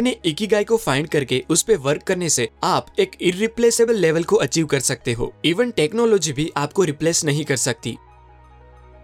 अपने गाय को फाइंड करके उस पर वर्क करने से आप एक इरिप्लेसेबल लेवल को अचीव कर सकते हो। इवन टेक्नोलॉजी भी आपको रिप्लेस नहीं कर सकती।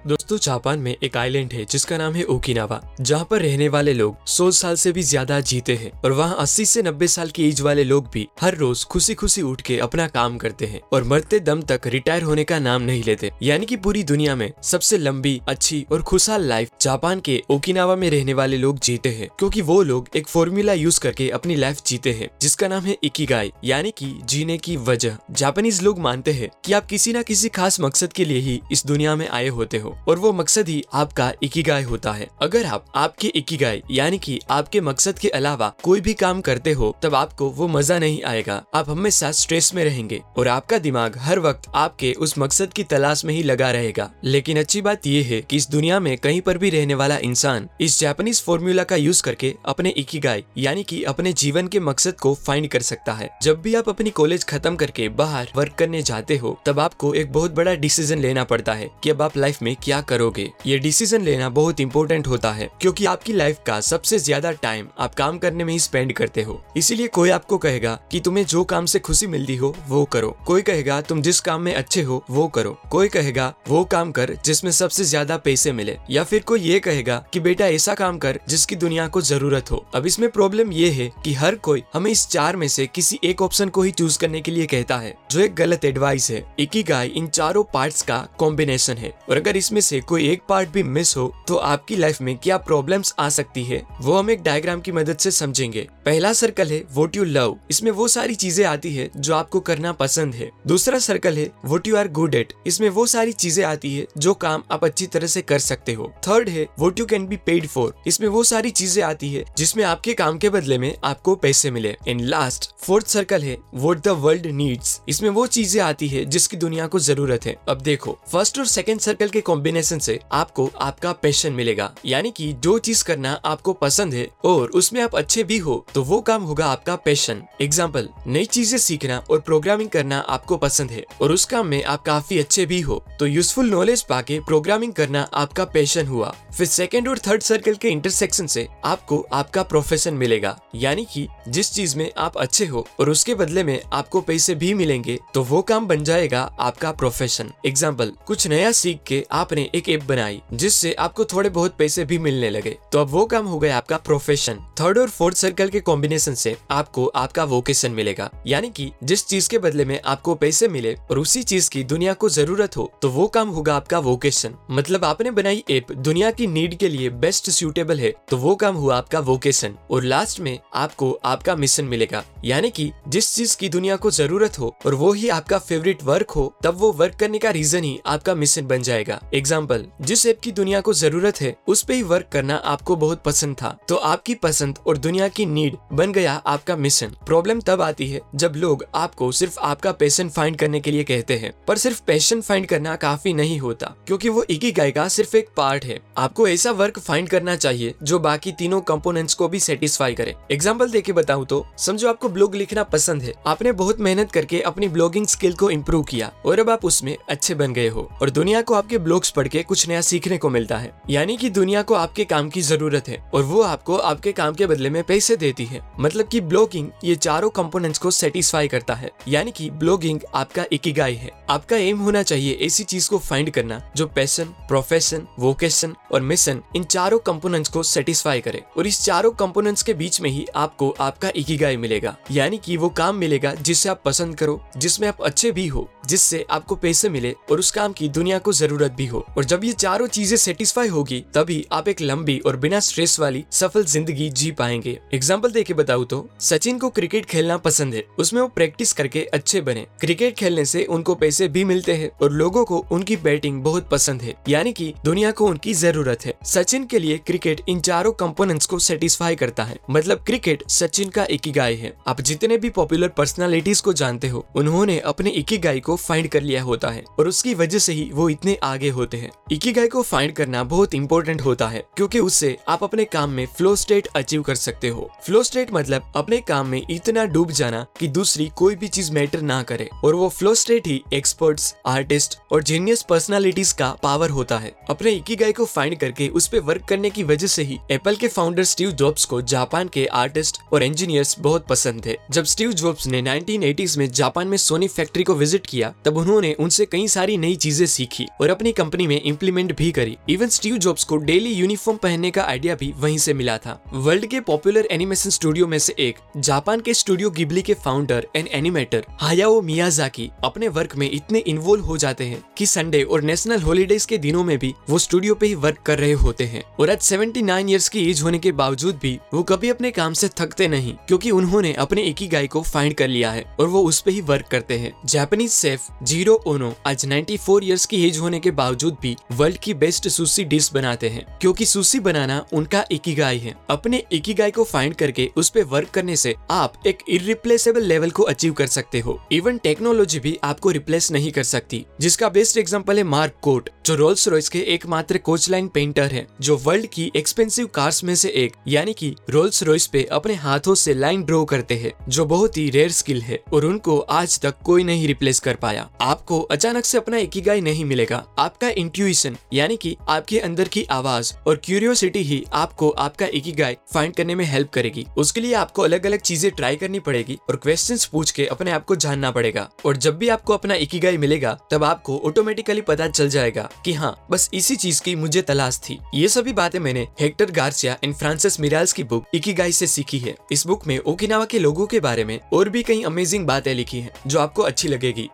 दोस्तों, जापान में एक आइलैंड है, जिसका नाम है ओकिनावा, जहाँ पर रहने वाले लोग सौ साल से भी ज़्यादा जीते हैं और वहाँ 80 से 90 साल की एज वाले लोग भी हर रोज खुशी खुशी उठ के अपना काम करते हैं और मरते दम तक रिटायर होने का नाम नहीं लेते। यानी कि पूरी दुनिया में सबसे लंबी, अच्छी और खुशहाल लाइफ जापान के ओकिनावा में रहने वाले लोग जीते हैं, क्योंकि वो लोग एक फॉर्मूला यूज़ करके अपनी लाइफ जीते हैं, जिसका नाम है इकिगाई यानी कि जीने की वजह। जापानीज लोग मानते हैं कि आप किसी न किसी खास मकसद के लिए ही इस दुनिया में आए होते हो। और वो मकसद ही आपका इकिगाई होता है। अगर आप, आपके इकिगाई, यानी कि आपके मकसद के अलावा कोई भी काम करते हो, तब आपको वो मज़ा नहीं आएगा। आप हमेशा स्ट्रेस में रहेंगे और आपका दिमाग हर वक्त आपके उस मकसद की तलाश में ही लगा रहेगा। लेकिन अच्छी बात ये है कि इस दुनिया में कहीं पर भी रहने वाला इंसान इस जापानीज फॉर्मूला का यूज़ करके अपने इकिगाई, यानी कि अपने जीवन के मकसद को फाइंड कर सकता है। जब भी आप अपनी कॉलेज खत्म करके बाहर वर्क करने जाते हो, तब आपको एक बहुत बड़ा डिसीज़न लेना पड़ता है कि अब आप लाइफ में क्या करोगे? ये डिसीज़न लेना बहुत इंपॉर्टेंट होता है, क्योंकि आपकी लाइफ का सबसे ज़्यादा टाइम आप काम करने में ही स्पेंड करते हो। इसीलिए कोई आपको कहेगा कि तुम्हें जो काम से खुशी मिलती हो, वो करो। कोई कहेगा, तुम जिस काम में अच्छे हो, वो करो। कोई कहेगा, वो काम कर जिसमें सबसे ज़्यादा पैसे मिले। या फिर कोई ये कहेगा कि, बेटा, ऐसा काम कर जिसकी दुनिया को ज़रूरत हो। अब इसमें प्रॉब्लम ये है कि हर कोई हमें इस चार में से किसी एक ऑप्शन को ही चूज़ करने के लिए कहता है, जो एक गलत एडवाइस है। इकिगाई इन चारों पार्ट्स का कॉम्बिनेशन है। और अगर इसमें से कोई एक पार्ट भी मिस हो तो आपकी लाइफ में क्या प्रॉब्लम्स आ सकती है, वो हम एक डायग्राम की मदद से समझेंगे। पहला सर्कल है वोट यू लव इसमें वो सारी चीज़ें आती है जो आपको करना पसंद है। दूसरा सर्कल है what you are good at इसमें वो सारी चीज़ें आती है जो काम आप अच्छी तरह से कर सकते हो। थर्ड है what you can be paid for इसमें वो सारी चीज़ें आती है जिसमें आपके काम के बदले में आपको पैसे मिले। एंड लास्ट फोर्थ सर्कल है वोट द वर्ल्ड नीड्स इसमें वो चीज़ें आती है जिसकी दुनिया को ज़रूरत है। अब देखो फ़र्स्ट और सेकेंड सर्कल के कॉम्बिनेशन से आपको आपका पैशन मिलेगा। यानी कि जो चीज़ करना आपको पसंद है और उसमें आप अच्छे भी हो तो वो काम होगा आपका पैशन एग्ज़ाम्पल नई चीज़ें सीखना और प्रोग्रामिंग करना आपको पसंद है और उस काम में आप काफ़ी अच्छे भी हो। तो यूजफुल नॉलेज पाके प्रोग्रामिंग करना आपका पैशन हुआ। फिर सेकेंड और थर्ड सर्कल के इंटरसेक्शन से आपको आपका प्रोफेशन मिलेगा। यानी कि जिस चीज़ में आप अच्छे हो और उसके बदले में आपको पैसे भी मिलेंगे तो वो काम बन जाएगा आपका प्रोफेशन एग्ज़ाम्पल कुछ नया सीख के आपने एक ऐप बनाई, जिससे आपको थोड़े बहुत पैसे भी मिलने लगे। तो अब वो काम हो गया आपका प्रोफेशन थर्ड और फोर्थ सर्कल के कॉम्बिनेशन से आपको आपका वोकेशन मिलेगा। यानी कि जिस चीज़ के बदले में आपको पैसे मिले और उसी चीज़ की दुनिया को ज़रूरत हो तो वो काम होगा आपका वोकेशन मतलब आपने बनाई ऐप दुनिया की नीड के लिए बेस्ट सूटेबल है तो वो काम हुआ आपका वोकेशन और लास्ट में आपको आपका मिशन मिलेगा। यानी कि जिस चीज़ की दुनिया को ज़रूरत हो और वो ही आपका फेवरेट वर्क हो, तब वो वर्क करने का रीजन ही आपका मिशन बन जाएगा। एग्ज़ाम्पल जिस ऐप की दुनिया को ज़रूरत है, उस पे ही वर्क करना आपको बहुत पसंद था। तो आपकी पसंद और दुनिया की नीड बन गया आपका मिशन प्रॉब्लम तब आती है जब लोग आपको सिर्फ़ आपका पैशन फाइंड करने के लिए कहते हैं। पर सिर्फ़ पैशन फाइंड करना काफ़ी नहीं होता, क्योंकि वो ही गाय का सिर्फ़ एक पार्ट है। आपको ऐसा वर्क फाइंड करना चाहिए जो बाकी तीनों कंपोनेंट्स को भी सेटिस्फाई करे। एग्ज़ाम्पल देके बताऊँ तो समझो आपको ब्लॉग लिखना पसंद है। आपने बहुत मेहनत करके अपनी ब्लॉगिंग स्किल को इम्प्रूव किया और अब आप उसमें अच्छे बन गए हो। और दुनिया को आपके ब्लॉग्स पढ़ के कुछ नया सीखने को मिलता है। यानी कि दुनिया को आपके काम की ज़रूरत है और वो आपको आपके काम के बदले में पैसे देती है। मतलब कि ब्लॉगिंग ये चारों कंपोनेंट्स को सेटिस्फाई करता है। यानी कि ब्लॉगिंग आपका इकिगाई है। आपका एम होना चाहिए ऐसी चीज़ को फाइंड करना जो पैशन प्रोफेशन वोकेशन और मिशन इन चारों कंपोनेंट्स को सेटिस्फाई करे। और इस चारों कंपोनेंट्स के बीच में ही आपको आपका इकिगाई मिलेगा। यानी कि वो काम मिलेगा जिसे आप पसंद करो, जिसमें आप अच्छे भी हो, जिससे आपको पैसे मिले और उस काम की दुनिया को ज़रूरत भी हो। और जब ये चारों चीज़ें सेटिस्फाई होगी, तभी आप एक लंबी और बिना स्ट्रेस वाली सफल ज़िंदगी जी पाएँगे। एग्ज़ाम्पल दे के बताऊँ तो सचिन को क्रिकेट खेलना पसंद है। उसमें वो प्रैक्टिस करके अच्छे बने। क्रिकेट खेलने से उनको पैसे भी मिलते हैं और लोगों को उनकी बैटिंग बहुत पसंद है। यानी कि दुनिया को उनकी ज़रूरत है। सचिन के लिए क्रिकेट इन चारों कंपोनेंट्स को सेटिस्फाई करता है। मतलब क्रिकेट सचिन का इकिगाई है। आप जितने भी पॉपुलर पर्सनालिटीज को जानते हो, उन्होंने अपने इकिगाई को फाइंड कर लिया होता है। और उसकी वजह से ही वो इतने आगे होते होते हैं। इकिगाई को फाइंड करना बहुत इंपॉर्टेंट होता है, क्योंकि उससे आप अपने काम में फ्लो स्टेट अचीव कर सकते हो। फ्लो स्टेट मतलब अपने काम में इतना डूब जाना कि दूसरी कोई भी चीज़ मैटर ना करे, और वो फ्लो स्टेट ही एक्सपर्ट्स आर्टिस्ट और जीनियस पर्सनालिटीज का पावर होता है। अपने इकिगाई को फाइंड करके उस पर वर्क करने की वजह से ही एप्पल के फाउंडर स्टीव जॉब्स को जापान के आर्टिस्ट और इंजीनियर्स बहुत पसंद थे। जब स्टीव जॉब्स ने 1980s में जापान में सोनी फैक्ट्री को विज़िट किया, तब उन्होंने उनसे कई सारी नई चीज़ें सीखी और अपनी कंपनी में इम्प्लीमेंट भी करी। इवन स्टीव जॉब्स को डेली यूनिफॉर्म पहनने का आइडिया भी वहीं से मिला था। वर्ल्ड के पॉपुलर एनिमेशन स्टूडियो में से एक जापान के स्टूडियो गिबली के founder and animator Hayao Miyazaki अपने वर्क में इतने इन्वॉल्व हो जाते हैं कि संडे और नेशनल हॉलीडेज के दिनों में भी वो स्टूडियो पे ही वर्क कर रहे होते हैं। और आज 79 इयर्स की एज होने के बावजूद भी वो कभी अपने काम से थकते नहीं, क्योंकि उन्होंने अपने एक ही गाय को फाइंड कर लिया है और वो उस पे ही वर्क करते हैं। जापानीज सेफ़ ज़ीरो ओनो आज 94 इयर्स की एज होने के बावजूद भी वर्ल्ड की बेस्ट सुशी डिश बनाते हैं। क्योंकि सुशी बनाना उनका इकिगाई है। अपने इकिगाई को फाइंड करके उस पे वर्क करने से आप एक इरिप्लेसेबल लेवल को अचीव कर सकते हो। इवन टेक्नोलॉजी भी आपको रिप्लेस नहीं कर सकती। जिसका बेस्ट एग्ज़ाम्पल है मार्क कोट जो रोल्स रॉयस के एकमात्र कोच लाइन पेंटर है, जो वर्ल्ड की एक्सपेंसिव कार्स में से एक, यानी कि रोल्स रॉयस पे अपने हाथों से लाइन ड्रॉ करते हैं, जो बहुत ही रेयर स्किल है, और उनको आज तक कोई नहीं रिप्लेस कर पाया। आपको अचानक से अपना इकिगाई नहीं मिलेगा। आपका इंट्यूशन यानी कि आपके अंदर की आवाज़ और क्यूरियोसिटी ही आपको आपका इकिगाई फाइंड करने में हेल्प करेगी। उसके लिए आपको अलग अलग चीज़ें ट्राई करनी पड़ेगी और क्वेश्चन पूछ के अपने आप को जानना पड़ेगा। और जब भी आपको अपना इकिगाई मिलेगा, तब आपको ऑटोमेटिकली पता चल जाएगा कि हाँ बस इसी चीज़ की मुझे तलाश थी। ये सभी बातें मैंने Hector Garcia and Francis Miralles की बुक इकिगाई से सीखी है। इस बुक में ओकिनावा के लोगों के बारे में और भी कई अमेजिंग बातें लिखी हैं, जो आपको अच्छी लगेगी।